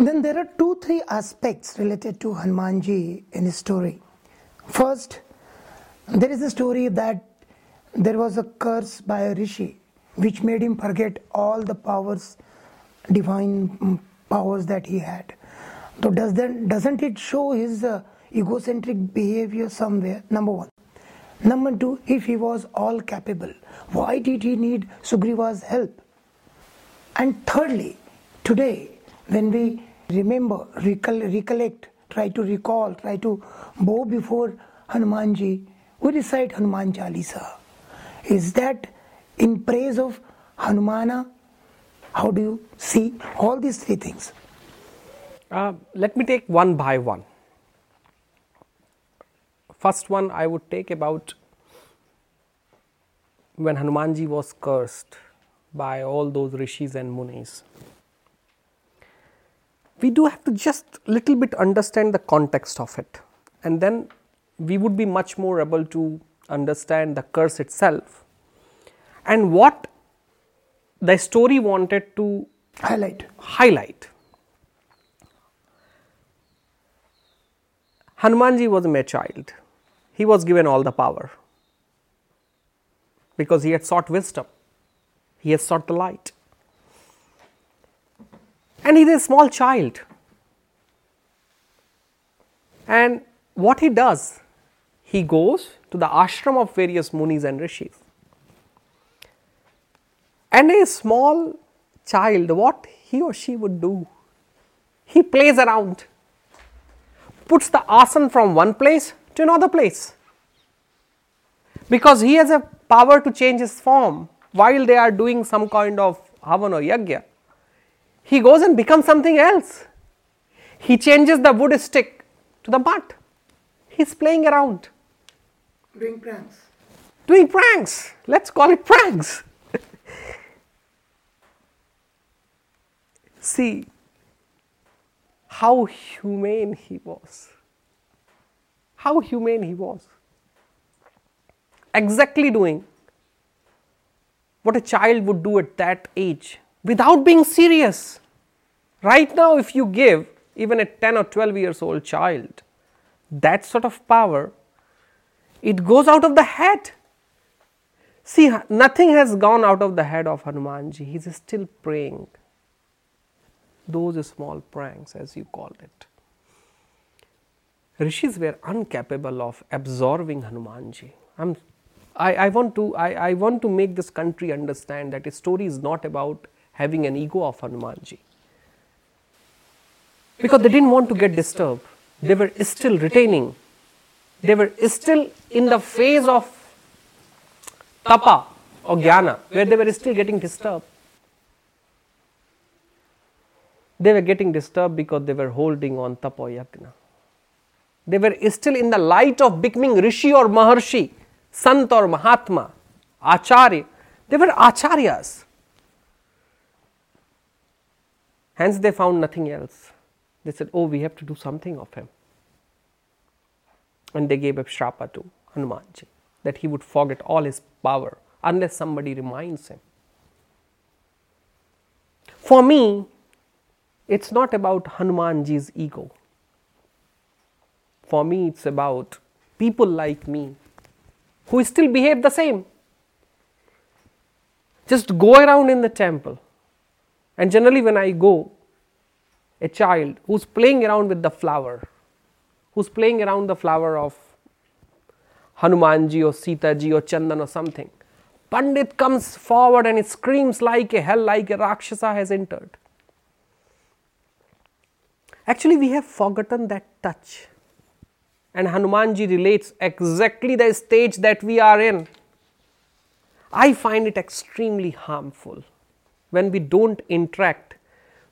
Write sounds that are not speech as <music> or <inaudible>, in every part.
Then there are two, three aspects related to Hanumanji in his story. First, there is a story that there was a curse by a rishi which made him forget all the powers, divine mm, powers that he had. So does that, doesn't it show his uh, egocentric behavior somewhere? Number one. Number two, if he was all capable, why did he need Sugriva's help? And thirdly, today, when we remember, recollect, try to recall, try to bow before Hanumanji, we recite Hanuman Chalisa. Is that in praise of Hanumana? How do you see all these three things? Uh, let me take one by one. First one I would take about when Hanumanji was cursed by all those rishis and munis. We do have to just little bit understand the context of it. And then we would be much more able to understand the curse itself and what the story wanted to highlight. highlight. Hanumanji was a mere child. He was given all the power because he had sought wisdom, he has sought the light. And he is a small child. And what he does, he goes to the ashram of various munis and rishis. And a small child, what he or she would do, he plays around, puts the asan from one place to another place. Because he has a power to change his form while they are doing some kind of havan or yagya. He goes and becomes something else. He changes the wood stick to the mud. He's playing around. Doing pranks. Doing pranks. Let's call it pranks. <laughs> See how humane he was how humane he was. Exactly doing what a child would do at that age without being serious. Right now, if you give even a 10 or 12 years old child that sort of power, it goes out of the head. See, nothing has gone out of the head of Hanumanji. He is still praying. Those small pranks, as you called it rishis were incapable of absorbing Hanumanji. I'm, I, I, want to, I, I want to make this country understand that a story is not about having an ego of Hanumanji. Because they didn't want to get disturbed. They were still retaining. They were still in the phase of tapa or jnana, where they were still getting disturbed. They were getting disturbed because they were holding on tapa yagna. They were still in the light of becoming Rishi or Maharshi, Sant or Mahatma, Acharya. They were Acharyas. Hence, they found nothing else. They said, Oh, we have to do something of him. And they gave a shrapa to Hanumanji that he would forget all his power unless somebody reminds him. For me, it's not about Hanumanji's ego. For me, it's about people like me who still behave the same. Just go around in the temple. And generally, when I go, a child who's playing around with the flower, who's playing around the flower of Hanumanji or Sitaji or Chandan or something, Pandit comes forward and screams like a hell, like a Rakshasa has entered. Actually, we have forgotten that touch and Hanumanji relates exactly the stage that we are in. I find it extremely harmful when we don't interact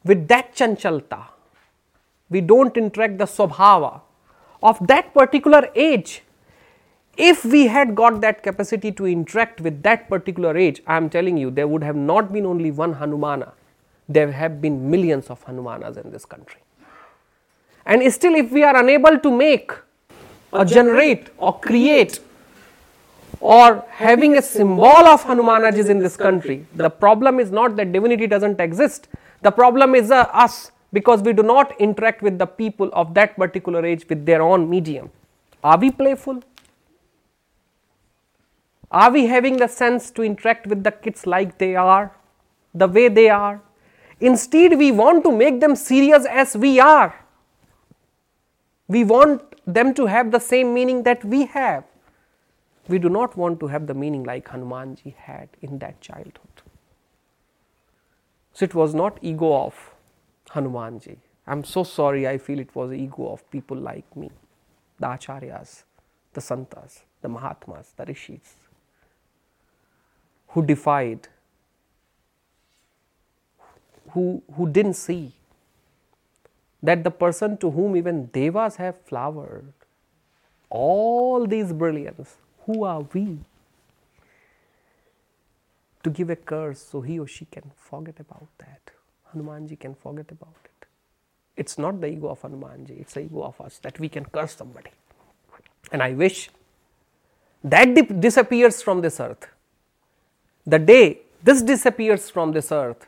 with that chanchalta, we don't interact the swabhava of that particular age. If we had got that capacity to interact with that particular age, I am telling you, there would have not been only one Hanumana, there have been millions of Hanumanas in this country. And still, if we are unable to make or generate or create or having a symbol of Hanumanajis in this country. The problem is not that divinity doesn't exist. The problem is uh, us because we do not interact with the people of that particular age with their own medium. Are we playful? Are we having the sense to interact with the kids like they are, the way they are? Instead, we want to make them serious as we are. We want them to have the same meaning that we have. We do not want to have the meaning like Hanumanji had in that childhood. So it was not ego of Hanumanji. I'm so sorry, I feel it was ego of people like me, the Acharyas, the Santas, the Mahatmas, the Rishis, who defied, who, who didn't see that the person to whom even devas have flowered, all these brilliance, who are we to give a curse so he or she can forget about that? Hanumanji can forget about it. It's not the ego of Hanumanji, it's the ego of us that we can curse somebody. And I wish that dip- disappears from this earth. The day this disappears from this earth,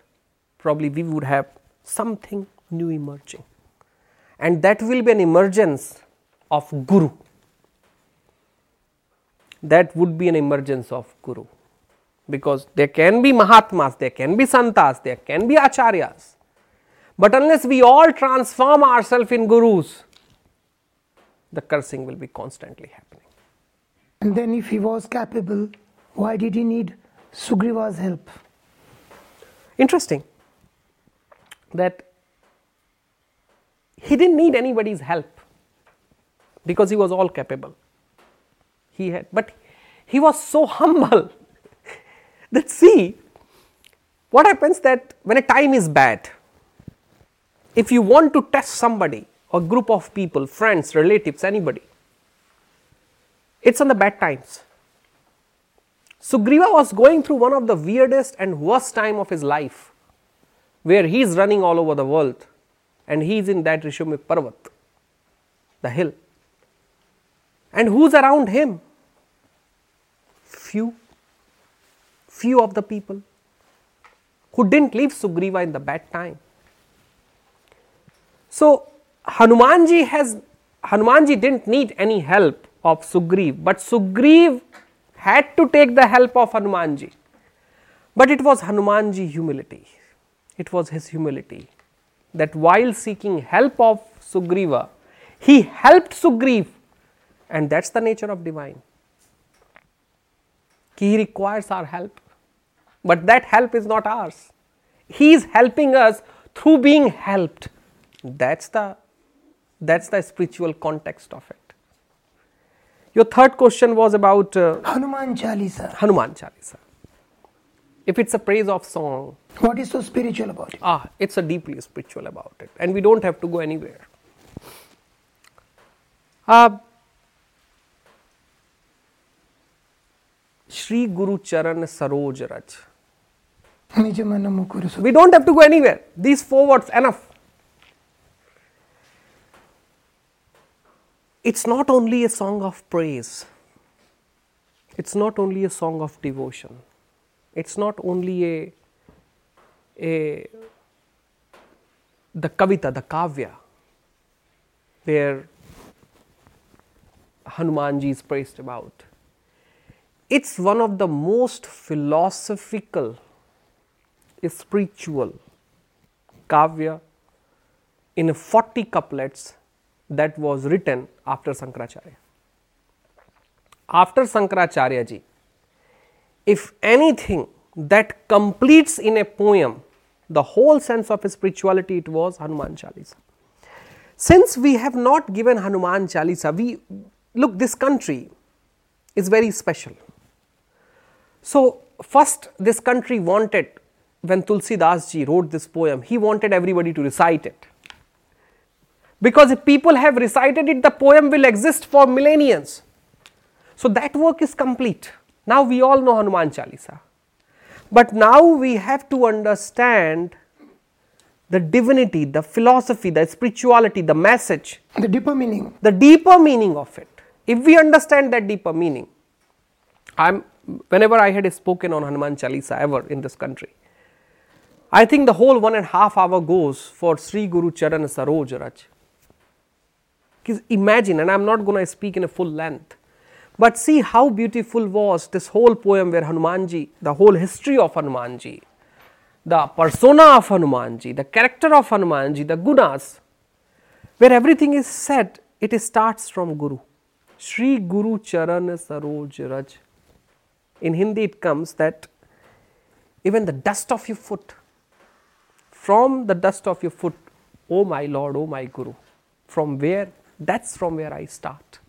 probably we would have something new emerging. And that will be an emergence of Guru. That would be an emergence of Guru. Because there can be Mahatmas, there can be Santas, there can be Acharyas. But unless we all transform ourselves in Gurus, the cursing will be constantly happening. And then, if he was capable, why did he need Sugriva's help? Interesting that he didn't need anybody's help because he was all capable. He had, but he was so <laughs> humble that see what happens that when a time is bad, if you want to test somebody, a group of people, friends, relatives, anybody, it's on the bad times. Sugriva was going through one of the weirdest and worst time of his life, where he is running all over the world, and he is in that Rishyamukh Parvat, the hill. And who's around him? Few, few of the people who didn't leave Sugriva in the bad time. So Hanumanji has Hanumanji didn't need any help of Sugriv, but Sugriv had to take the help of Hanumanji. But it was Hanumanji humility. It was his humility that while seeking help of Sugriva, he helped Sugriv, and that's the nature of divine. He requires our help, but that help is not ours. He is helping us through being helped. That's the that's the spiritual context of it. Your third question was about uh, Hanuman Chalisa. Hanuman Chalisa. If it's a praise of song, What is so spiritual about it? ah, it's a deeply spiritual about it, and we don't have to go anywhere. Uh, Shri Guru Charan Saroj Raj. Nija mana mukuru su- We don't have to go anywhere. These four words enough. It's not only a song of praise. It's not only a song of devotion. It's not only a a the kavita, the kavya, where Hanumanji is praised about. It's one of the most philosophical spiritual kavya in 40 couplets that was written after Sankaracharya. After Sankaracharya ji, if anything that completes in a poem the whole sense of spirituality, it was Hanuman Chalisa. Since we have not given Hanuman Chalisa, we look, this country is very special. So, first, this country wanted, when Tulsi Das ji wrote this poem, he wanted everybody to recite it. Because if people have recited it, the poem will exist for millennia. So, that work is complete. Now, we all know Hanuman Chalisa. But now we have to understand the divinity, the philosophy, the spirituality, the message, The deeper meaning. the deeper meaning of it. If we understand that deeper meaning, I'm whenever I had spoken on Hanuman Chalisa ever in this country, I think the whole one and a half hour goes for Sri Guru Charan Saroj Raj. Imagine, and I'm not going to speak in a full length, but see how beautiful was this whole poem where Hanumanji, the whole history of Hanumanji, the persona of Hanumanji, the character of Hanumanji, the gunas, where everything is said, it starts from Guru. Sri Guru Charan Saroj Raj. In Hindi, it comes that even the dust of your foot, from the dust of your foot, oh my Lord, oh my Guru, from where? That's from where I start.